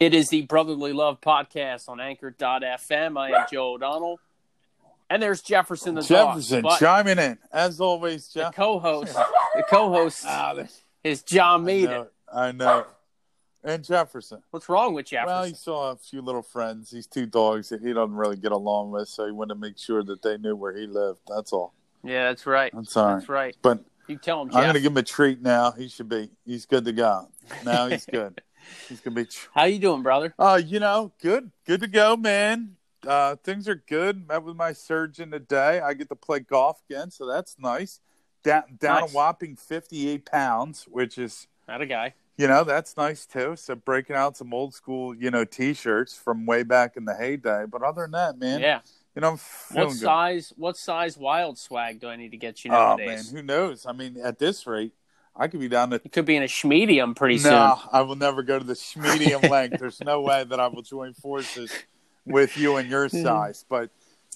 It is the Brotherly Love podcast on Anchor.fm. I am Joe O'Donnell. And there's Jefferson the Jefferson dog. Chiming in as always. Jeff. the co-host, the co-host Ah, is John I know, I know. And Jefferson. What's wrong with Jefferson? Well, he saw a few little friends. These two dogs that he doesn't really get along with, so he wanted to make sure that they knew where he lived. That's all. yeah, that's right. I'm sorry. That's right. But You tell him, I'm going to give him a treat now. He should be. He's good to go. Now he's good. He's to be. How you doing, brother? Uh, you know, good, good to go, man. Uh, things are good. Met with my surgeon today. I get to play golf again, so that's nice. Down, down Nice. a whopping 58 pounds, which is, Not a guy. you know, that's nice too. So breaking out some old school, you know, t-shirts from way back in the heyday. But other than that, man, yeah. you know, I'm feeling What good. size? What size wild swag do I need to get you Oh man, who knows? I mean, at this rate, I could be down to. you could be in a schmedium pretty No, soon. I will never go to the medium length. There's no way that I will join forces with you and your size. But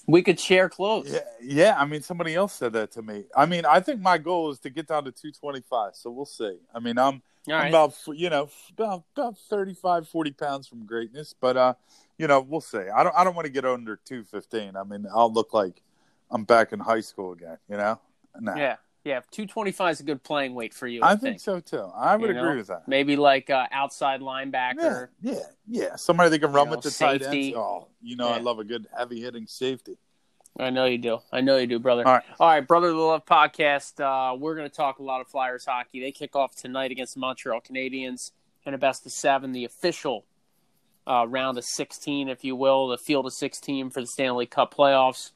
We could share clothes. yeah, yeah, I mean, somebody else said that to me. I mean, I think my goal is to get down to 225. So we'll see. I mean, I'm, All I'm about you know about about 35, 40 pounds from greatness, but uh, you know, we'll see. I don't I don't want to get under 215. I mean, I'll look like I'm back in high school again. You know? No. Yeah. Yeah. 225 is a good playing weight for you. I I, think so too. I would You know? agree with that. Maybe like uh, outside linebacker. yeah, yeah. Somebody that can run You with know, the tight safety. ends. Oh, you know, I love a good heavy hitting safety. I know you do. I know you do, brother. All right. All right, Brother of the Love podcast. Uh, we're going to talk a lot of Flyers hockey. They kick off tonight against the Montreal Canadiens in a best of seven, the official uh, round of 16, if you will, the field of 16 for the Stanley Cup playoffs.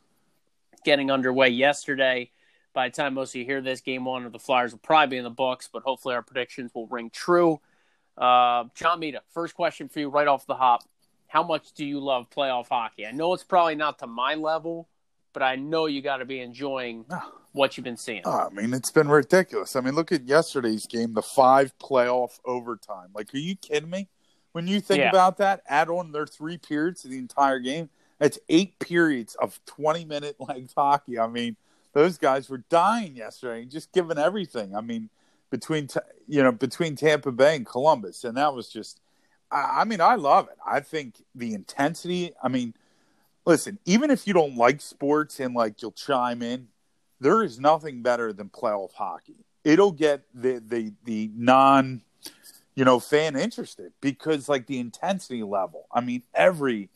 Getting underway yesterday. By the time most of you hear this, game one of the Flyers will probably be in the books, but hopefully our predictions will ring true. Uh, John Mita, first question for you right off the hop. How much do you love playoff hockey? I know it's probably not to my level, but I know you got to be enjoying Oh. what you've been seeing. Oh, I mean, it's been ridiculous. I mean, look at yesterday's game, the five playoff overtime. Like, are you kidding me? When you think Yeah. about that, add on their three periods to the entire game. That's eight periods of 20 minute length hockey. I mean, those guys were dying yesterday just giving everything. I mean, between you know between Tampa Bay and Columbus, and that was just. I, I mean, I love it. I think the intensity. I mean, listen, even if you don't like sports and like you'll chime in, there is nothing better than playoff hockey. It'll get the the the non, you know, fan interested because like the intensity level. I mean, every.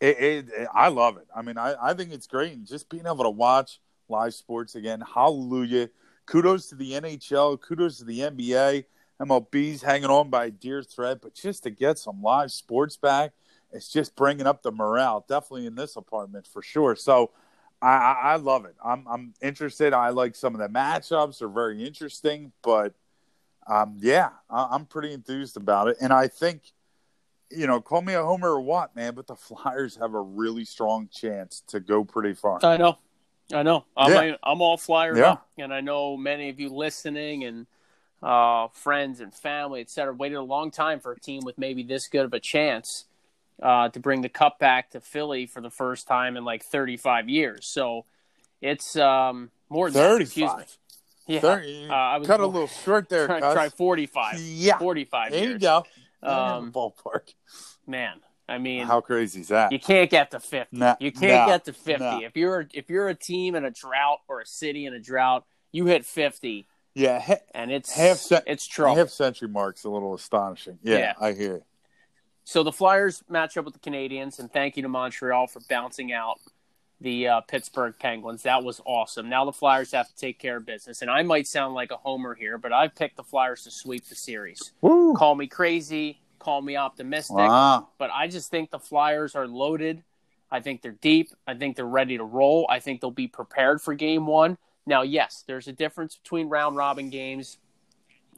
It, it, it- I love it. I mean, I, I think it's great. And just being able to watch live sports again, hallelujah. Kudos to the NHL, kudos to the NBA. MLB's hanging on by a dear thread, but just to get some live sports back, it's just bringing up the morale, definitely in this apartment for sure. So I, I, I love it. I'm, I'm interested. I like some of the matchups; they're very interesting. But um, yeah, I, I'm pretty enthused about it, and I think you know, call me a homer or what, man, but the Flyers have a really strong chance to go pretty far. I know. I know. I'm, Yeah. I'm all flyered Yeah. up, and I know many of you listening and uh, friends and family, et cetera, waited a long time for a team with maybe this good of a chance uh, to bring the cup back to Philly for the first time in like 35 years. So it's um, more than that. Excuse me. 35. Yeah. 30. Uh, I was Cut a little short there, try, try 45. Yeah. 45 There years. you go. Um, ballpark. Man, I mean, How crazy is that? you can't get to 50. Nah, you can't nah, get to 50. nah. If you're if you're a team in a drought or a city in a drought, you hit 50 yeah, ha- and it's Half cent- it's trouble. half century mark's a little astonishing. Yeah, Yeah. I hear. you. So the Flyers match up with the Canadiens, and thank you to Montreal for bouncing out the uh, Pittsburgh Penguins. That was awesome. Now the Flyers have to take care of business, and I might sound like a homer here, but I've picked the Flyers to sweep the series. Woo. Call me crazy, call me optimistic, Wow. but I just think the Flyers are loaded. I think they're deep. I think they're ready to roll. I think they'll be prepared for game one. Now, yes, there's a difference between round robin games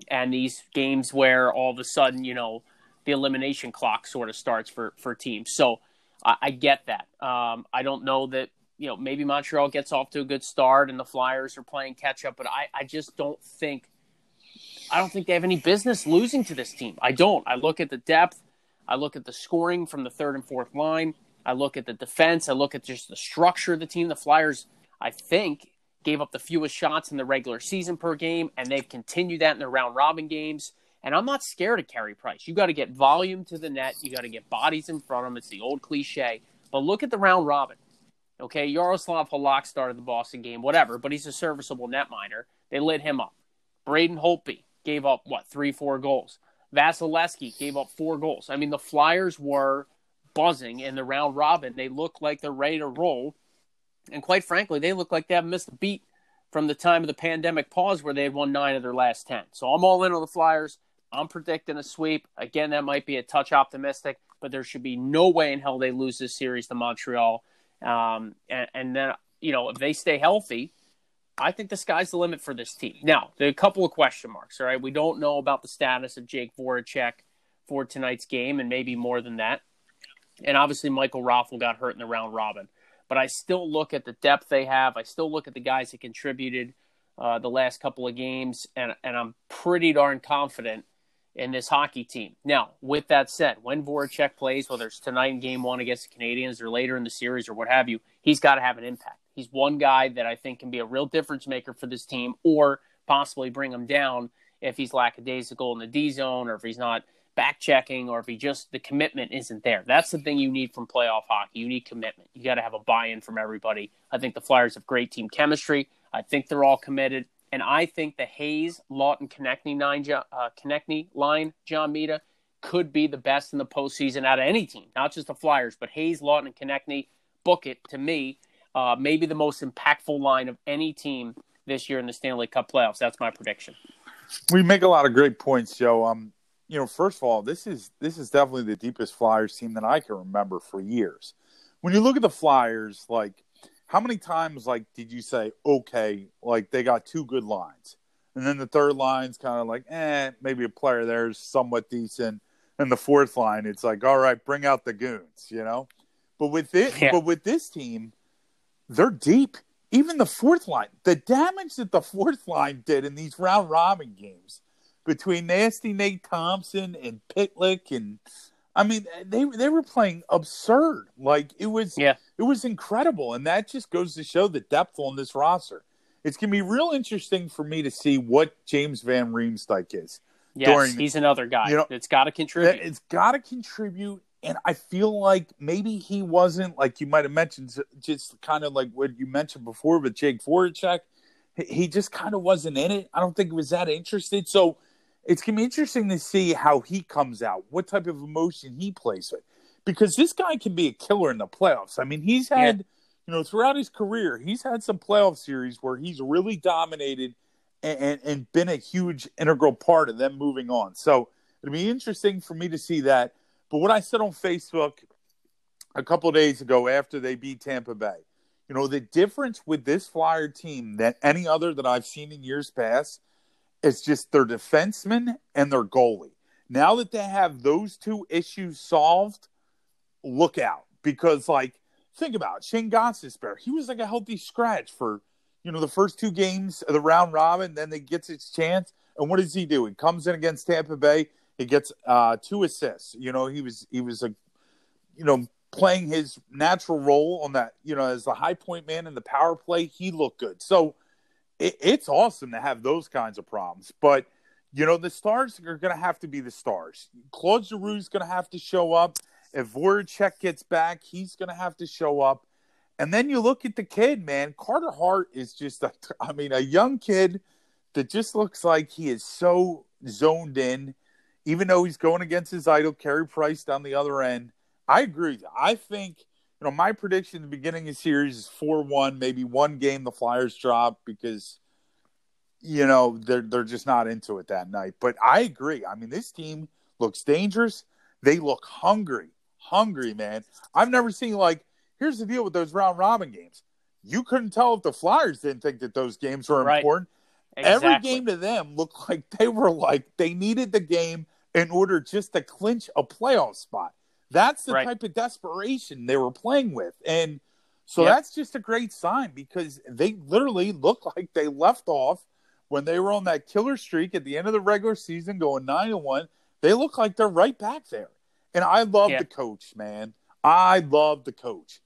and these games where all of a sudden, you know, the elimination clock sort of starts for, for teams. So I, I get that. Um, I don't know that, you know, maybe Montreal gets off to a good start and the Flyers are playing catch up, but I, I just don't think I don't think they have any business losing to this team. I don't. I look at the depth. I look at the scoring from the third and fourth line. I look at the defense. I look at just the structure of the team. The Flyers, I think, gave up the fewest shots in the regular season per game, and they've continued that in their round robin games. And I'm not scared of Carey Price. You got to get volume to the net. You got to get bodies in front of him. It's the old cliche. But look at the round robin. Okay, Yaroslav Halak started the Boston game, whatever, but he's a serviceable netminder. They lit him up. Braden Holtby gave up, what, three, four goals. Vasilevskiy gave up four goals. I mean, the Flyers were buzzing in the round robin. They look like they're ready to roll. And quite frankly, they look like they haven't missed a beat from the time of the pandemic pause where they had won nine of their last 10. So I'm all in on the Flyers. I'm predicting a sweep. Again, that might be a touch optimistic, but there should be no way in hell they lose this series to Montreal. Um, and, and then, you know, if they stay healthy, I think the sky's the limit for this team. Now, there are a couple of question marks. All right, we don't know about the status of Jake Voracek for tonight's game, and maybe more than that. And obviously, Michael Raffl got hurt in the round robin. But I still look at the depth they have. I still look at the guys that contributed uh, the last couple of games, and and I'm pretty darn confident in this hockey team. Now, with that said, when Voracek plays, whether it's tonight in Game One against the Canadiens or later in the series or what have you, he's got to have an impact. He's one guy that I think can be a real difference maker for this team, or possibly bring him down if he's lackadaisical in the D zone, or if he's not back checking, or if he just the commitment isn't there. That's the thing you need from playoff hockey. You need commitment. You got to have a buy-in from everybody. I think the Flyers have great team chemistry. I think they're all committed, and I think the Hayes, Laughton, Konecny nine, uh, line, John Mita could be the best in the postseason out of any team, not just the Flyers, but Hayes, Laughton, and Konecny. Book it to me uh, maybe the most impactful line of any team this year in the Stanley Cup playoffs. That's my prediction. We make a lot of great points, Joe. Um, you know, first of all, this is this is definitely the deepest Flyers team that I can remember for years. When you look at the Flyers, like how many times like did you say, okay, like they got two good lines, and then the third line's kind of like, eh, maybe a player there is somewhat decent, and the fourth line, it's like, all right, bring out the goons, you know. But with it, yeah. but with this team, they're deep. Even the fourth line, the damage that the fourth line did in these round robin games between Nasty Nate Thompson and Pitlick and I mean they they were playing absurd. Like it was yeah. it was incredible. And that just goes to show the depth on this roster. It's gonna be real interesting for me to see what James Van Riemsdyk is. Yes, during, he's another guy. You know, it's got to contribute. It's got to contribute, and I feel like maybe he wasn't like you might have mentioned, just kind of like what you mentioned before with Jake Voracek. He just kind of wasn't in it. I don't think he was that interested. So it's gonna be interesting to see how he comes out, what type of emotion he plays with, because this guy can be a killer in the playoffs. I mean, he's had, yeah. you know, throughout his career, he's had some playoff series where he's really dominated and, and, and been a huge integral part of them moving on. So it'll be interesting for me to see that. But what I said on Facebook a couple days ago after they beat Tampa Bay, you know, the difference with this Flyer team than any other that I've seen in years past is just their defenseman and their goalie. Now that they have those two issues solved, look out because, like, think about it. Shane Gostisbehere. He was like a healthy scratch for, you know, the first two games of the round robin. Then they gets his chance. And what does he do? He comes in against Tampa Bay he gets uh, two assists. You know, he was he was a, you know, playing his natural role on that. You know, as the high point man in the power play, he looked good. So it, it's awesome to have those kinds of problems. But you know, the stars are going to have to be the stars. Claude Giroux is going to have to show up. If Voracek gets back, he's going to have to show up. And then you look at the kid, man. Carter Hart is just a, I mean, a young kid that just looks like he is so zoned in even though he's going against his idol, Carey Price down the other end. I agree. I think, you know, my prediction at the beginning of the series is 4 1, maybe one game the Flyers drop because, you know, they're, they're just not into it that night. But I agree. I mean, this team looks dangerous. They look hungry. Hungry, man. I've never seen, like, here's the deal with those round robin games. You couldn't tell if the Flyers didn't think that those games were right. important. Exactly. Every game to them looked like they were like they needed the game in order just to clinch a playoff spot. That's the right. type of desperation they were playing with. And so yep. that's just a great sign because they literally look like they left off when they were on that killer streak at the end of the regular season going 9 to 1. They look like they're right back there. And I love the coach, man. I love the coach.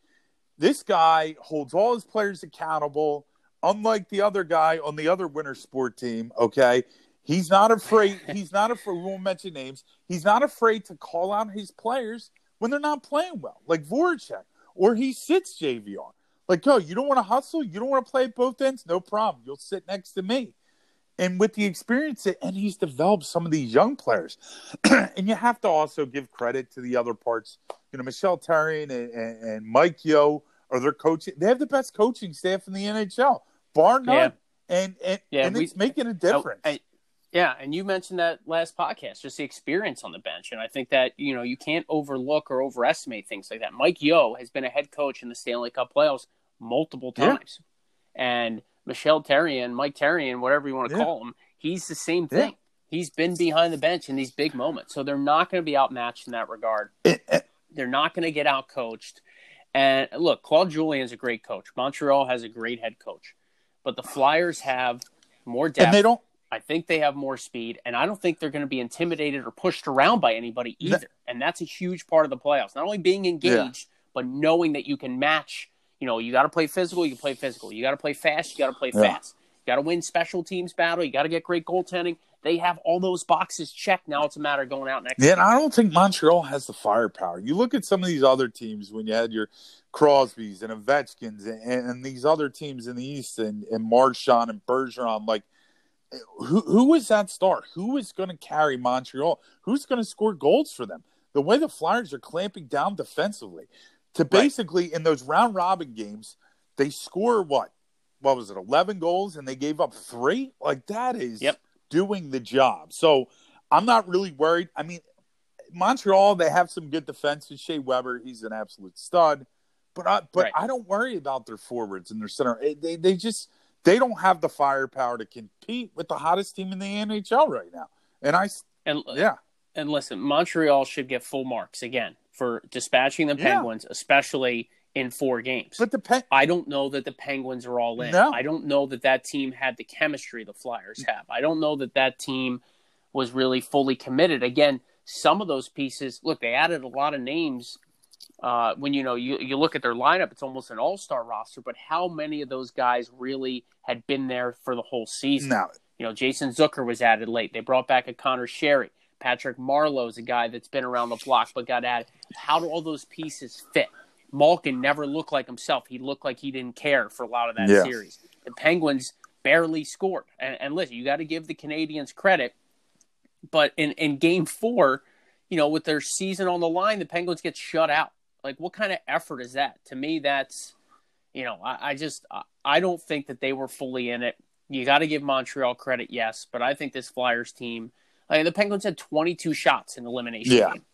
This guy holds all his players accountable, unlike the other guy on the other winter sport team, okay? He's not afraid. He's not afraid. We won't mention names. He's not afraid to call out his players when they're not playing well, like Voracek, or he sits JVR. Like, oh, you don't want to hustle? You don't want to play at both ends? No problem. You'll sit next to me. And with the experience, and he's developed some of these young players. and you have to also give credit to the other parts. You know, Michel Therrien and, and, and Mike Yeo are their coaching. They have the best coaching staff in the NHL, bar none. Yeah. And and, yeah, and we, it's making a difference. Oh, I, yeah, and you mentioned that last podcast, just the experience on the bench, and I think that you know you can't overlook or overestimate things like that. Mike Yeo has been a head coach in the Stanley Cup playoffs multiple times, yeah. and Michel Therrien, Mike Therrien, whatever you want to yeah. call him, he's the same thing. Yeah. He's been behind the bench in these big moments, so they're not going to be outmatched in that regard. Eh, eh. they're not going to get out coached. And look, Claude Julien's a great coach. Montreal has a great head coach, but the Flyers have more depth. And they don't I think they have more speed, and I don't think they're going to be intimidated or pushed around by anybody either. and that's a huge part of the playoffs. Not only being engaged, yeah. but knowing that you can match. You know, you got to play physical. You can play physical. You got to play fast. You got to play yeah. fast. You got to win special teams battle. You got to get great goaltending. They have all those boxes checked. Now it's a matter of going out next. Yeah, and I don't think Montreal has the firepower. You look at some of these other teams when you had your Crosbys and Ovechkins and, and these other teams in the East and, and Marchand and Bergeron, like – who who is that star? Who is going to carry Montreal? Who's going to score goals for them? The way the Flyers are clamping down defensively, to basically right. in those round robin games, they score what? What was it? Eleven goals, and they gave up three. Like that is yep. doing the job. So I'm not really worried. I mean, Montreal they have some good defense. With Shea Weber, he's an absolute stud. But I, but right. I don't worry about their forwards and their center. They they just they don't have the firepower to compete with the hottest team in the NHL right now. And I and yeah. And listen, Montreal should get full marks again for dispatching the Penguins, yeah. especially in four games. But the Pen- I don't know that the Penguins are all in. No. I don't know that that team had the chemistry the Flyers have. I don't know that that team was really fully committed. Again, some of those pieces. Look, they added a lot of names uh, when you know you, you look at their lineup, it's almost an all star roster. But how many of those guys really had been there for the whole season? No. You know, Jason Zucker was added late. They brought back a Conor Sheary. Patrick Marleau is a guy that's been around the block but got added. How do all those pieces fit? Malkin never looked like himself. He looked like he didn't care for a lot of that yeah. series. The Penguins barely scored. And, and listen, you got to give the Canadiens credit. But in, in game four, you know, with their season on the line, the Penguins get shut out. Like, what kind of effort is that? To me, that's, you know, I, I just, I don't think that they were fully in it. You got to give Montreal credit, yes, but I think this Flyers team, I mean, the Penguins had 22 shots in elimination yeah. game.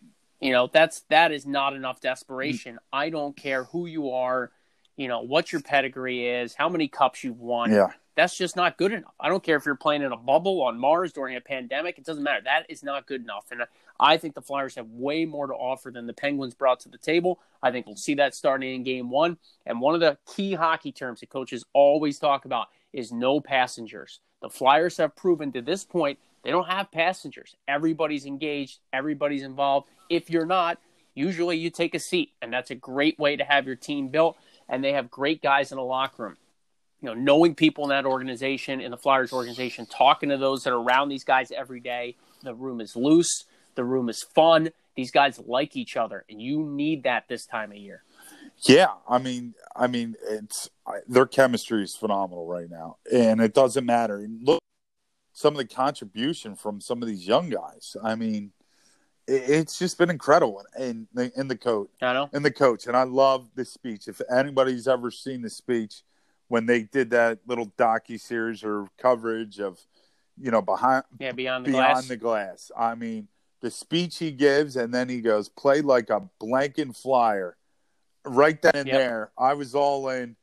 You know, that's that is not enough desperation. Mm-hmm. I don't care who you are, you know, what your pedigree is, how many cups you've won. Yeah. That's just not good enough. I don't care if you're playing in a bubble on Mars during a pandemic. It doesn't matter. That is not good enough. And I think the Flyers have way more to offer than the Penguins brought to the table. I think we'll see that starting in game one. And one of the key hockey terms that coaches always talk about is no passengers. The Flyers have proven to this point they don't have passengers. Everybody's engaged, everybody's involved. If you're not, usually you take a seat, and that's a great way to have your team built. And they have great guys in the locker room you know, knowing people in that organization, in the Flyers organization, talking to those that are around these guys every day. The room is loose. The room is fun. These guys like each other, and you need that this time of year. Yeah, I mean, I mean, it's their chemistry is phenomenal right now, and it doesn't matter. Look, some of the contribution from some of these young guys. I mean, it's just been incredible in the in the coach. I know in the coach, and I love this speech. If anybody's ever seen the speech, when they did that little docu series or coverage of, you know, behind yeah beyond the beyond glass. the glass. I mean, the speech he gives, and then he goes, "Play like a blanking flyer." Right then and yep. there, I was all in.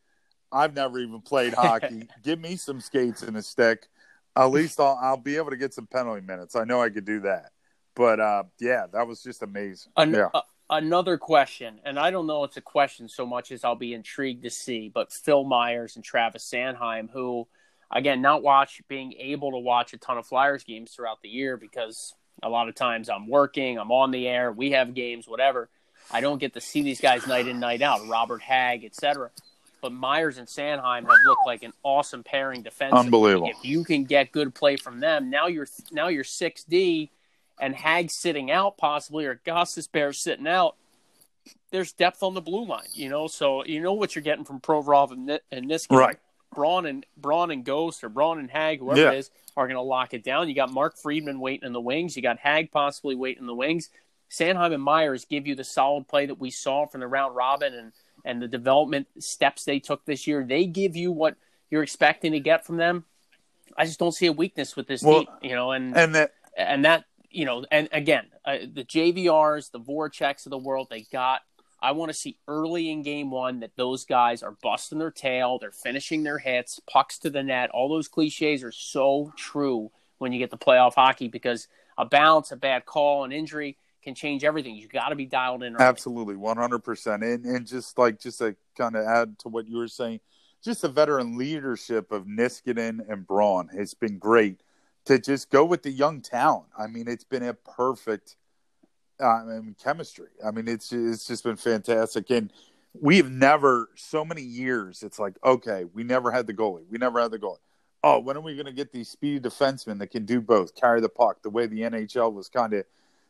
I've never even played hockey. Give me some skates and a stick. At least I'll I'll be able to get some penalty minutes. I know I could do that. But uh, yeah, that was just amazing. An- yeah. Uh, another question, and I don't know it's a question so much as I'll be intrigued to see, but Phil Myers and Travis Sanheim, who, again, not watch being able to watch a ton of Flyers games throughout the year because a lot of times I'm working, I'm on the air, we have games, whatever. I don't get to see these guys night in, night out, Robert Hagg, etc. but Myers and Sanheim have looked like an awesome pairing defensively. Unbelievable. If you can get good play from them, now you're now you're six D, and Hagg sitting out possibly, or Gostisbehere sitting out. There's depth on the blue line, you know. So you know what you're getting from Provorov and, and Niskanen. Right. Braun and Braun and Ghost or Braun and Hagg, whoever Yeah. it is, are going to lock it down. You got Mark Friedman waiting in the wings. You got Hagg possibly waiting in the wings. Sanheim and Myers give you the solid play that we saw from the round robin and and the development steps they took this year. They give you what you're expecting to get from them. I just don't see a weakness with this Well, team, you know, and And that and that you know, and again, uh, the JVRs, the Voraceks of the world, they got. I want to see early in game one that those guys are busting their tail, they're finishing their hits, pucks to the net. All those cliches are so true when you get to playoff hockey because a bounce, a bad call, an injury can change everything. You got to be dialed in. Early. Absolutely, one hundred percent. And and just like just to kind of add to what you were saying, just the veteran leadership of Niskanen and Braun has been great to just go with the young talent. I mean, it's been a perfect I mean, chemistry. I mean, it's it's just been fantastic. And we have never so many years. It's like okay, we never had the goalie. We never had the goalie. Oh, when are we going to get these speedy defensemen that can do both, carry the puck, the way the NHL was kind of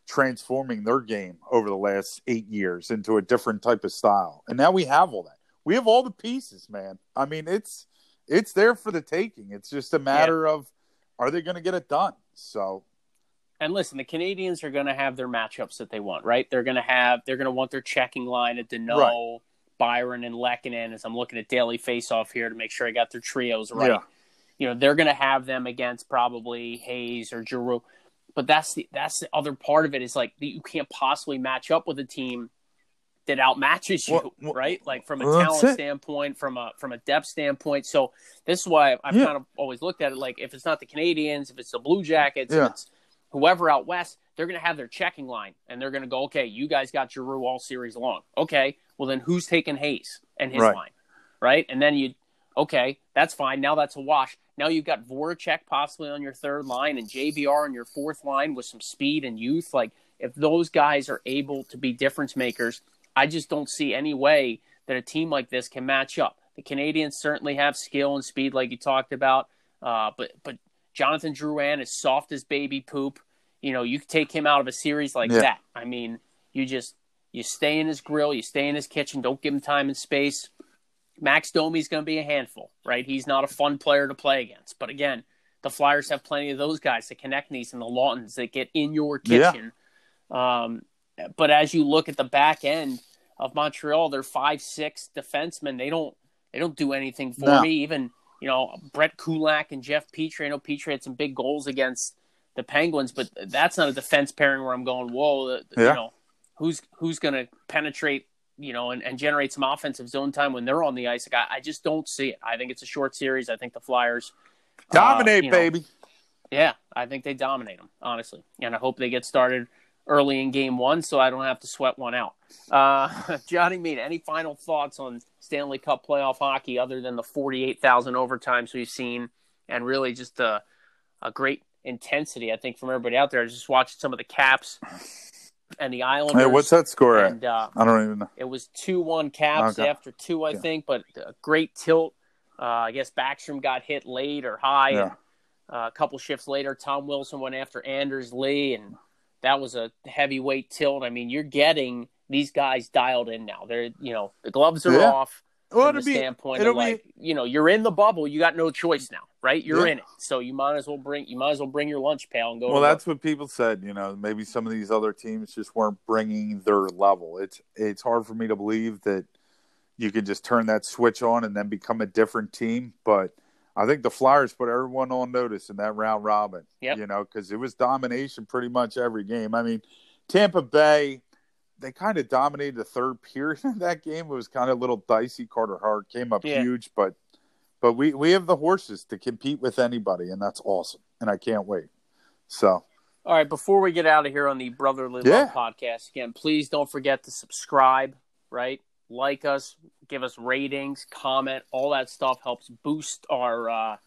transforming their game over the last eight years into a different type of style. And now we have all that. We have all the pieces, man. I mean, it's it's there for the taking. It's just a matter of are they going to get it done? So and listen, the Canadiens are going to have their matchups that they want, right? They're going to have they're going to want their checking line at Danault, Right. Byron, and Lehkonen. As I'm looking at daily face-off here to make sure I got their trios right. Yeah. You know, they're going to have them against probably Hayes or Giroux. But that's the that's the other part of it is like you can't possibly match up with a team that outmatches you, Well, right? Like from a well, talent standpoint, from a from a depth standpoint. So this is why I've Yeah. kind of always looked at it like if it's not the Canadiens, if it's the Blue Jackets, Yeah. if it's whoever out west, they're going to have their checking line and they're going to go, okay, you guys got Giroux all series long. Okay, well then who's taking Hayes and his Right. line, right? And then you, okay, that's fine. Now that's a wash. Now you've got Voracek possibly on your third line and JVR on your fourth line with some speed and youth. Like if those guys are able to be difference makers, I just don't see any way that a team like this can match up. The Canadiens certainly have skill and speed, like you talked about, uh, but but Jonathan Drouin is soft as baby poop. You know, you take him out of a series like Yeah. that. I mean, you just you stay in his grill, you stay in his kitchen, don't give him time and space. Max Domi's going to be a handful, right? He's not a fun player to play against. But again, the Flyers have plenty of those guys, the Konecny's and the Laughtons that get in your Yeah. kitchen. Um, but as you look at the back end of Montreal, they're five six defensemen. They don't they don't do anything for No. me. Even you know Brett Kulak and Jeff Petry. I know Petry had some big goals against the Penguins, but that's not a defense pairing where I'm going. Whoa, the, Yeah. you know who's who's going to penetrate you know and, and generate some offensive zone time when they're on the ice. Like, I, I just don't see it. I think it's a short series. I think the Flyers uh, dominate, you know, baby. yeah, I think they dominate them, honestly. And I hope they get started early in game one so I don't have to sweat one out. Uh, Johnny Mead, any final thoughts on Stanley Cup playoff hockey other than the 48,000 overtimes we've seen and really just a, a great intensity, I think, from everybody out there? I just watched some of the Caps and the Islanders. Hey, what's that score? And uh, I don't even know. it was 2 1 Caps Okay. after two, I Yeah. think, but a great tilt. Uh, I guess Backstrom got hit late or high. Yeah. And, uh, a couple shifts later, Tom Wilson went after Anders Lee, and that was a heavyweight tilt. I mean, you're getting these guys dialed in now. They're, you know, the gloves are Yeah. off Well, from the be standpoint it'll of like, you know, you're in the bubble. You got no choice now, right? You're Yeah. in it, so you might as well bring you might as well bring your lunch pail and go. Well, to that's what people said. You know, maybe some of these other teams just weren't bringing their level. It's it's hard for me to believe that you could just turn that switch on and then become a different team. But I think the Flyers put everyone on notice in that round robin. Yep. You know, because it was domination pretty much every game. I mean, Tampa Bay, they kind of dominated the third period of that game. It was kind of a little dicey. Carter Hart came up Yeah. huge, but but we we have the horses to compete with anybody, and that's awesome. And I can't wait. So. All right, before we get out of here on the Brotherly Yeah. Love podcast, again, please don't forget to subscribe, right? Like us, give us ratings, comment, all that stuff helps boost our uh,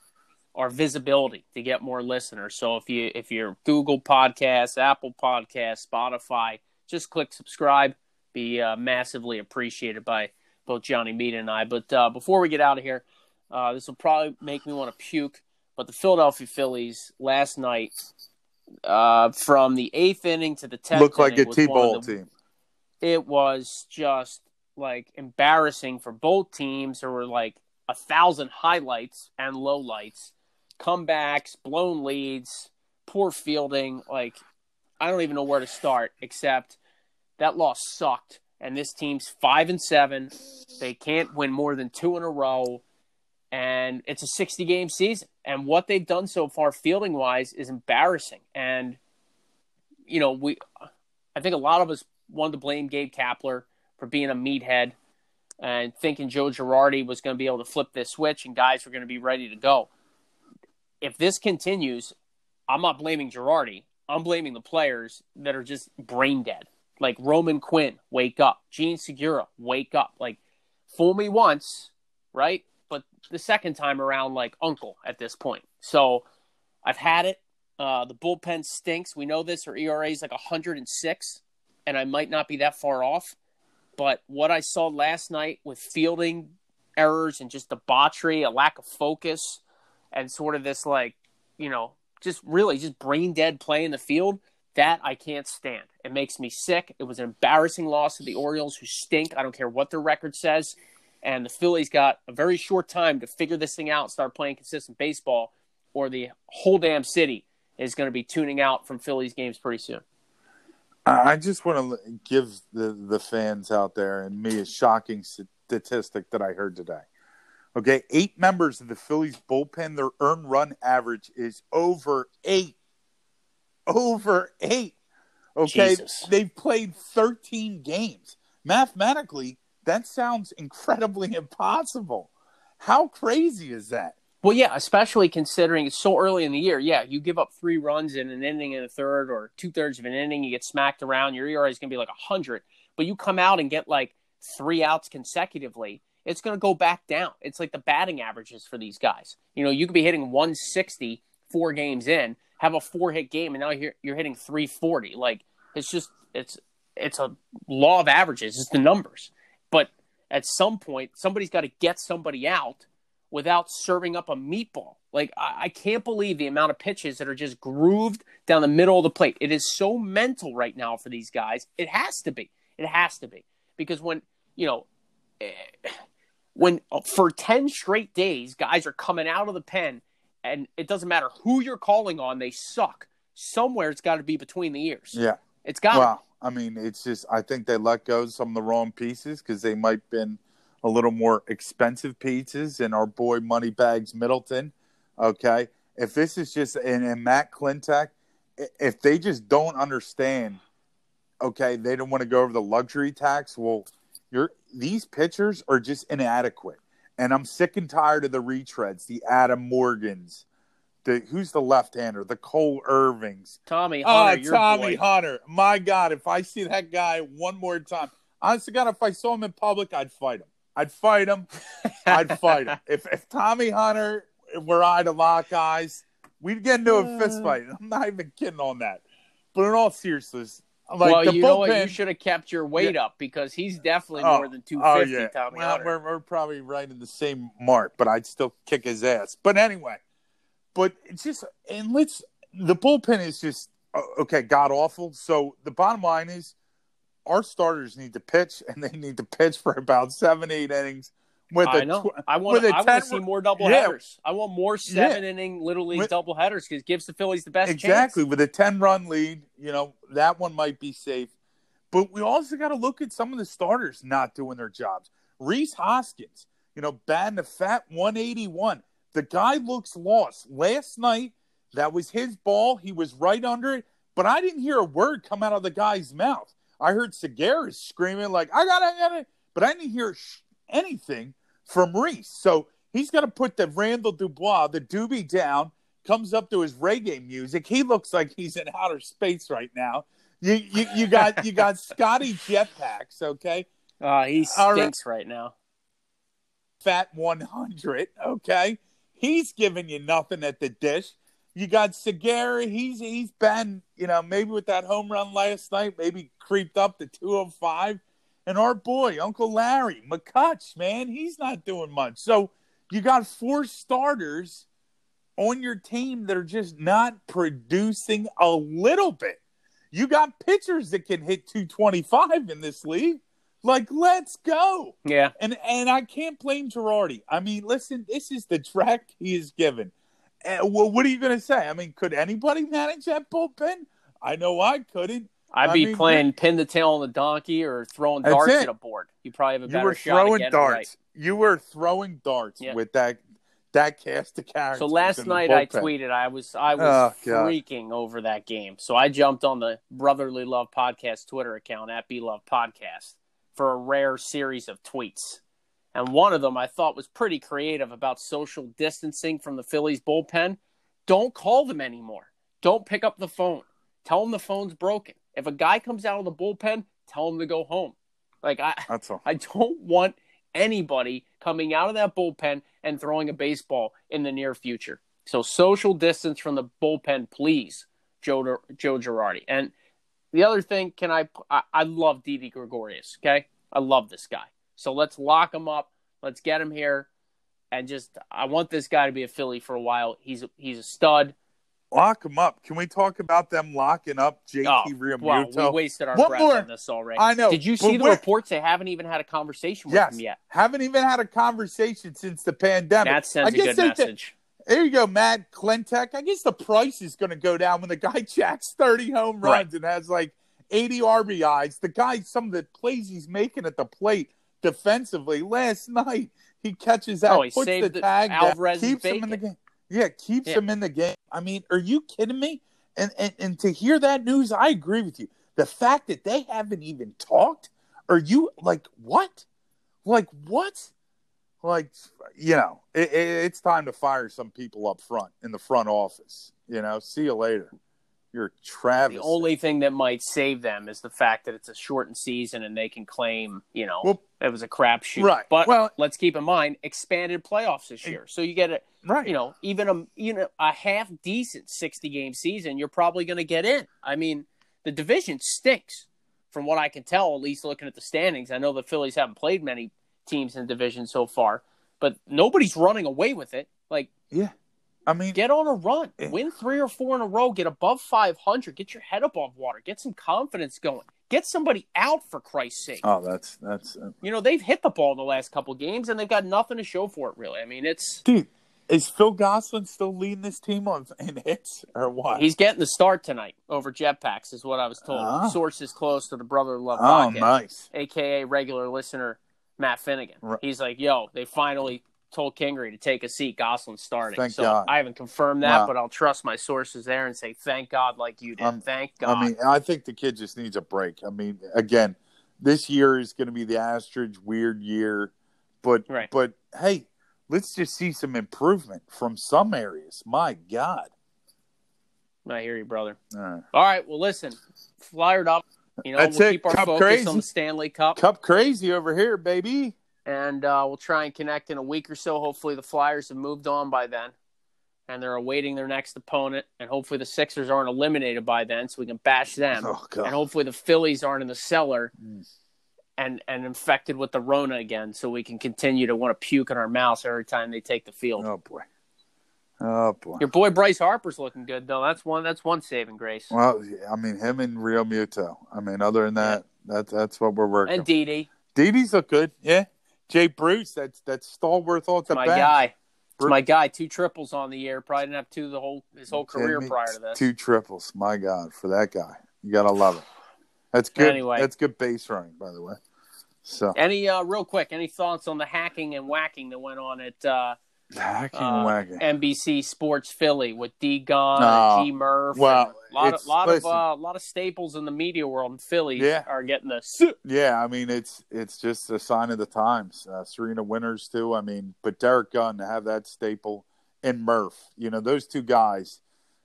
our visibility to get more listeners. So if you if you're Google Podcasts, Apple Podcasts, Spotify, just click subscribe. Be uh, massively appreciated by both Johnny Mead and I. But uh, before we get out of here, uh, this will probably make me want to puke. But the Philadelphia Phillies last night, uh, from the eighth inning to the tenth, Looked like a inning, was one T-ball the- team. It was just like embarrassing for both teams. There were like a thousand highlights and lowlights, comebacks, blown leads, poor fielding. Like I don't even know where to start except that loss sucked. And this team's five and seven. They can't win more than two in a row. And it's a 60 game season. And what they've done so far, fielding wise, is embarrassing. And, you know, we, I think a lot of us wanted to blame Gabe Kapler for being a meathead and thinking Joe Girardi was going to be able to flip this switch and guys were going to be ready to go. If this continues, I'm not blaming Girardi. I'm blaming the players that are just brain dead. Like Roman Quinn, wake up. Jean Segura, wake up. Like, fool me once, right? But the second time around, like uncle at this point. So I've had it. Uh, the bullpen stinks. We know this. Our ERA is like 106, and I might not be that far off. But what I saw last night with fielding errors and just debauchery, a lack of focus, and sort of this like, you know, just really just brain dead play in the field, that I can't stand. It makes me sick. It was an embarrassing loss to the Orioles, who stink. I don't care what their record says. And the Phillies got a very short time to figure this thing out, start playing consistent baseball, or the whole damn city is going to be tuning out from Phillies games pretty soon. I just want to give the, the fans out there and me a shocking statistic that I heard today. Okay, eight members of the Phillies bullpen, their earned run average is over eight. Over eight. Okay, Jesus. they've played 13 games. Mathematically, that sounds incredibly impossible. How crazy is that? Well, yeah, especially considering it's so early in the year. Yeah, you give up three runs in an inning in a third or two thirds of an inning, you get smacked around. Your ERA is going to be like 100, but you come out and get like three outs consecutively. It's going to go back down. It's like the batting averages for these guys. You know, you could be hitting 160 four games in, have a four hit game, and now you're, you're hitting 340. Like, it's just, it's, it's a law of averages, it's the numbers. But at some point, somebody's got to get somebody out without serving up a meatball. Like I, I can't believe the amount of pitches that are just grooved down the middle of the plate. It is so mental right now for these guys. It has to be. It has to be because when you know, eh, when uh, for ten straight days, guys are coming out of the pen, and it doesn't matter who you're calling on, they suck. Somewhere it's got to be between the ears. Yeah. It's got. Well, I mean, it's just I think they let go of some of the wrong pieces because they might been a little more expensive pieces. And our boy Moneybags Middleton, okay, if this is just and, and Matt Klentak, if they just don't understand, okay, they don't want to go over the luxury tax. Well, you're these pitchers are just inadequate, and I'm sick and tired of the retreads, the Adam Morgans. The, who's the left-hander? The Cole Irvins. Tommy Oh, Hunter, your Tommy boy. Hunter. My God, if I see that guy one more time, honest to God, if I saw him in public, I'd fight him. I'd fight him. I'd fight him. If if Tommy Hunter were eye to lock eyes, we'd get into a fist uh. fight. I'm not even kidding on that. But in all seriousness, like well, you know what? You should have kept your weight up because he's definitely Oh, more than 250, oh, yeah. Tommy well, We're, we're probably right in the same mark, but I'd still kick his ass. But anyway, but it's just and let's the bullpen is just uh, okay, god awful. So the bottom line is our starters need to pitch, and they need to pitch for about seven, eight innings. With I know. tw- I want. I want to see more double yeah. headers. I want more seven inning little league With- double headers because it gives the Phillies the best exactly chance. with a 10 run lead you know that one might be safe but we also got to look at some of the starters not doing their jobs rhys hoskins you know batting a fat 181 the guy looks lost last night that was his ball he was right under it but i didn't hear a word come out of the guy's mouth i heard Segura screaming like i got it i got it but i didn't hear sh- anything from rhys so he's going to put the randall dubois the doobie down comes up to his reggae music. He looks like he's in outer space right now. You you, you got you got Scotty Jetpacks, okay? Uh, he All right. stinks right now. Fat 100, okay? He's giving you nothing at the dish. You got Segura. He's he's been you know maybe with that home run last night, maybe creeped up to 205. And our boy, Uncle Larry, McCutch, man, he's not doing much. So you got four starters on your team that are just not producing a little bit. You got pitchers that can hit 225 in this league. Like, let's go. Yeah. And and I can't blame Girardi. I mean, listen, this is the track he is given. Eh, and, well, what are you going to say? I mean, could anybody manage that bullpen? I know I couldn't. I'd I be mean, playing pin the tail on the donkey or throwing darts it. at a board. You probably have a You better were shot. throwing darts. right. You were throwing darts Yeah. with that that cast of characters. So last night I tweeted I was I was Oh, freaking over that game. So I jumped on the Brotherly Love Podcast Twitter account at B Love Podcast for a rare series of tweets. And one of them I thought was pretty creative about social distancing from the Phillies bullpen. Don't call them anymore. Don't pick up the phone. Tell them the phone's broken. If a guy comes out of the bullpen, tell him to go home. Like I That's all. I don't want anybody coming out of that bullpen and throwing a baseball in the near future. So social distance from the bullpen, please, Joe Joe Girardi. And the other thing, can I? I, I love Didi Gregorius. Okay, I love this guy. So let's lock him up. Let's get him here, and just I want this guy to be a Philly for a while. He's he's a stud. Lock them up. Can we talk about them locking up JT Oh, wow, we Realmuto? wasted our One breath more. on this already. I know, Did you see the where- reports? They haven't even had a conversation with yes. him yet. Haven't even had a conversation since the pandemic. That sends I a guess good they- message. There you go, Matt Klentak. I guess the price is going to go down when the guy jacks 30 home Right. runs and has like 80 RBIs. The guy, some of the plays he's making at the plate defensively. Last night, he catches that, Oh, he puts saved the the- tag, down, Alvarez's keeps him in the game. Yeah, keeps Yeah. him in the game. I mean, are you kidding me? And, and and to hear that news, I agree with you. The fact that they haven't even talked, are you like what? Like what? Like you know, it, it, it's time to fire some people up front in the front office. You know, see you later. You're Travis. The only thing that might save them is the fact that it's a shortened season and they can claim, you know, Well- it was a crapshoot. Right. But Well- let's keep in mind expanded playoffs this year. So you get a, right. you know, even a you know a half decent sixty game season, you're probably going to get in. I mean, the division stinks, from what I can tell. At least looking at the standings, I know the Phillies haven't played many teams in the division so far, but nobody's running away with it. Like yeah. I mean, Get on a run. Yeah. Win three or four in a row. Get above 500. Get your head above water. Get some confidence going. Get somebody out for Christ's sake. oh, that's that's uh, You know, they've hit the ball in the last couple games and they've got nothing to show for it, really. I mean, it's dude. Is Phil Gosselin still leading this team on in hits or what? he's getting the start tonight over Jetpacks, is what I was told. Ah. Sources close to the Brother Love oh, podcast, nice. aka regular listener Matt Finnegan. Right. He's like, yo, they finally told Kingery to take a seat. Gosselin's starting. Thank so God. I haven't confirmed that, Wow. but I'll trust my sources there and say, thank God, like you did. Um, thank God. I mean, I think the kid just needs a break. I mean, again, this year is going to be the Astridge weird year, but Right. but hey, let's just see some improvement from some areas. My God. I hear you, brother. All right. All right, well, listen, flyered up. You know, That's we'll it. keep our Cup focus crazy. on the Stanley Cup, Cup crazy over here, baby. And uh, we'll try and connect in a week or so. Hopefully, the Flyers have moved on by then, and they're awaiting their next opponent. And hopefully, the Sixers aren't eliminated by then, so we can bash them. Oh and hopefully, the Phillies aren't in the cellar Mm. and and infected with the Rona again, so we can continue to want to puke in our mouths every time they take the field. Oh boy. Oh boy. Your boy Bryce Harper's looking good though. That's one. That's one saving grace. Well, I mean, him and Realmuto. I mean, other than that, that that's what we're working. On. And Didi, Didi's look good. Yeah. Jay Bruce, that's that's stalwart off the my bench. guy. It's my guy. Two triples on the year. Probably didn't have two the whole his whole career prior to this. Two triples. My God, for that guy, you gotta love it. That's good. Anyway. that's good base running, by the way. So Any uh, real quick? Any thoughts on the hacking and whacking that went on at uh, hacking uh, wagon. NBC Sports Philly with D Gunn, No. G Murph? Well, a lot of lot of uh, lot of staples in the media world in Philly Yeah. are getting the. Yeah, I mean it's it's just a sign of the times. Uh, Serena Winters too. I mean, but Derrick Gunn to have that staple and Murph, you know, those two guys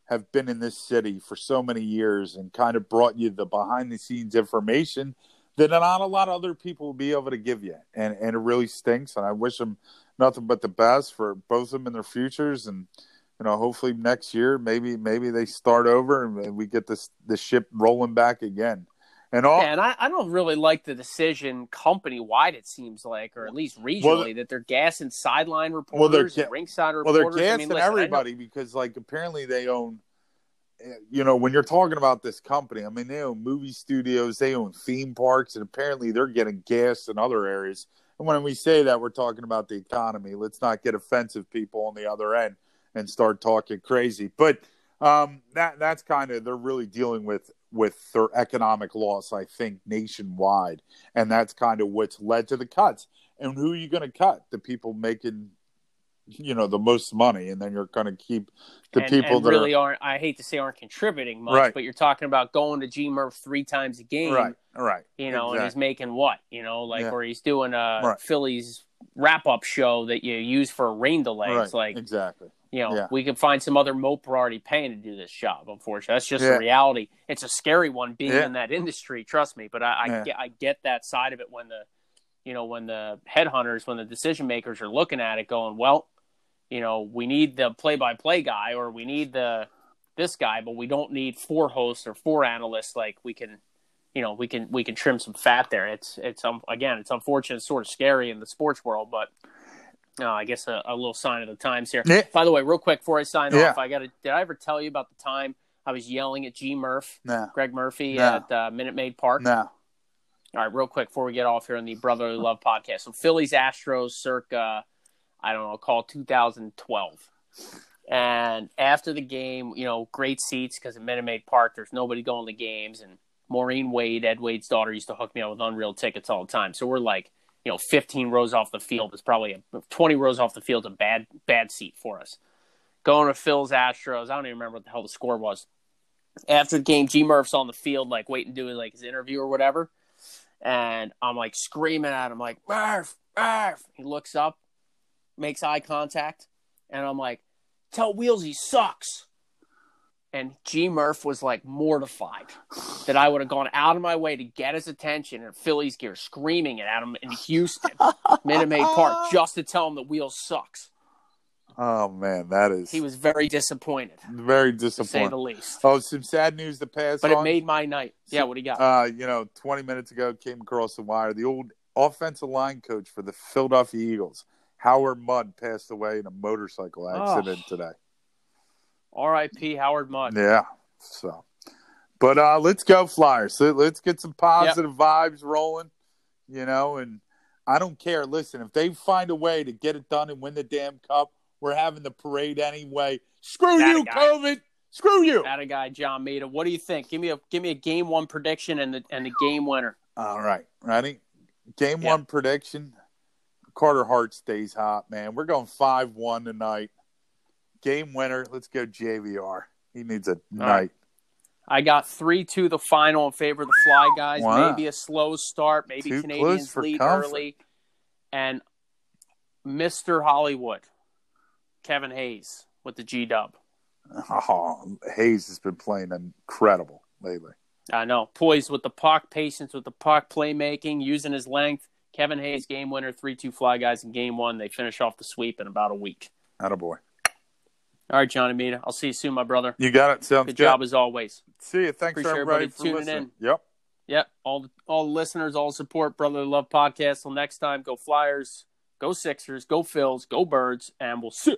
have been in this city for so many years and kind of brought you the behind the scenes information that not a lot of other people will be able to give you. And and it really stinks. And I wish them nothing but the best for both of them in their futures. And you know, hopefully next year maybe maybe they start over and we get this the ship rolling back again. And all Yeah, and I, I don't really like the decision company wide. It seems like, or at least regionally, Well, that they're gassing sideline they're reporters, ga- and ringside well, they're I gassing mean, listen, everybody because, like, apparently they own. eh, You know, when you're talking about this company, I mean, they own movie studios, they own theme parks, and apparently they're getting gas in other areas. And when we say that, we're talking about the economy. Let's not get offensive people on the other end and start talking crazy. But um, that that's kind of they're really dealing with with their economic loss, I think, nationwide, and that's kind of what's led to the cuts. And who are you going to cut? The people making, you know, the most money, and then you're going to keep the and, people and that really are aren't. I hate to say aren't contributing much, Right. but you're talking about going to G Murph three times a game, right, right. you know, and he's making what, you know, like Yeah. or he's doing a Right. Phillies wrap up show that you use for a rain delay. right, It's like exactly. you know, Yeah. we could find some other mope we're already paying to do this job. Unfortunately, that's just Yeah. the reality. It's a scary one being in that industry. Trust me, but I, I get I get that side of it when the you know when the headhunters, when the decision makers are looking at it, going, well, you know, we need the play by play guy or we need the this guy, but we don't need four hosts or four analysts. Like we can. You know, we can we can trim some fat there. It's it's um, again, it's unfortunate, it's sort of scary in the sports world, but uh, I guess a, a little sign of the times here. Yeah. By the way, real quick before I sign Yeah. off, I got to. Did I ever tell you about the time I was yelling at G Murph, No, Greg Murphy No. at uh, Minute Maid Park? no. All right, real quick before we get off here on the Brotherly Love podcast. So Phillies Astros, circa I don't know, call 2012. And after the game, you know, great seats because at Minute Maid Park, there's nobody going to games. And Maureen Wade, Ed Wade's daughter, used to hook me up with Unreal tickets all the time. So we're like, you know, 15 rows off the field is probably a 20 rows off the field, a bad bad seat for us. Going to Phil's Astros, I don't even remember what the hell the score was. After the game, G Murph's on the field, like waiting, doing like his interview or whatever. And I'm like screaming at him, like, Murph, Murph. He looks up, makes eye contact, and I'm like, tell Wheels he sucks. And G Murph was like mortified that I would have gone out of my way to get his attention in Phillies gear, screaming it at him in Houston, Minute Maid Park, just to tell him that Wheels sucks. Oh man, that is He was very disappointed, very disappointed, to say the least. Oh, some sad news to pass But it made my night. Yeah, what do you got? uh, you know, 20 minutes ago came across the wire. The old offensive line coach for the Philadelphia Eagles, Howard Mudd, passed away in a motorcycle accident Oh. today. R.I.P. Howard Mudd. Yeah. So, but uh, let's go Flyers. Let's get some positive vibes rolling, you know. And I don't care. Listen, if they find a way to get it done and win the damn cup, we're having the parade anyway. Screw That you. COVID. Screw you. That a guy, John Mita. What do you think? Give me a give me a game one prediction and the and the game winner. All right, ready? Game Yeah. one prediction. Carter Hart stays hot, man. We're going five one tonight. Game winner. Let's go JVR. He needs a night. right. I got three to the final in favor of the Fly guys. Wow. Maybe a slow start. Maybe Too Canadiens lead comfort. early. And Mr. Hollywood, Kevin Hayes with the G Dub. Oh, Hayes has been playing incredible lately. I know. Poised with the puck, patience with the puck, playmaking, using his length. Kevin Hayes, game winner, 3 2 Fly guys in game one. They finish off the sweep in about a week. Attaboy. All right, John Mita. I'll see you soon, my brother. You got it. Sounds Good good. job as always. See you. Thanks Appreciate everybody, everybody for tuning listening. in. Yep. Yep. All the, all the listeners, all the support, Brotherly Love Podcast. Till next time, go Flyers, go Sixers, go Phils, go Birds, and we'll see.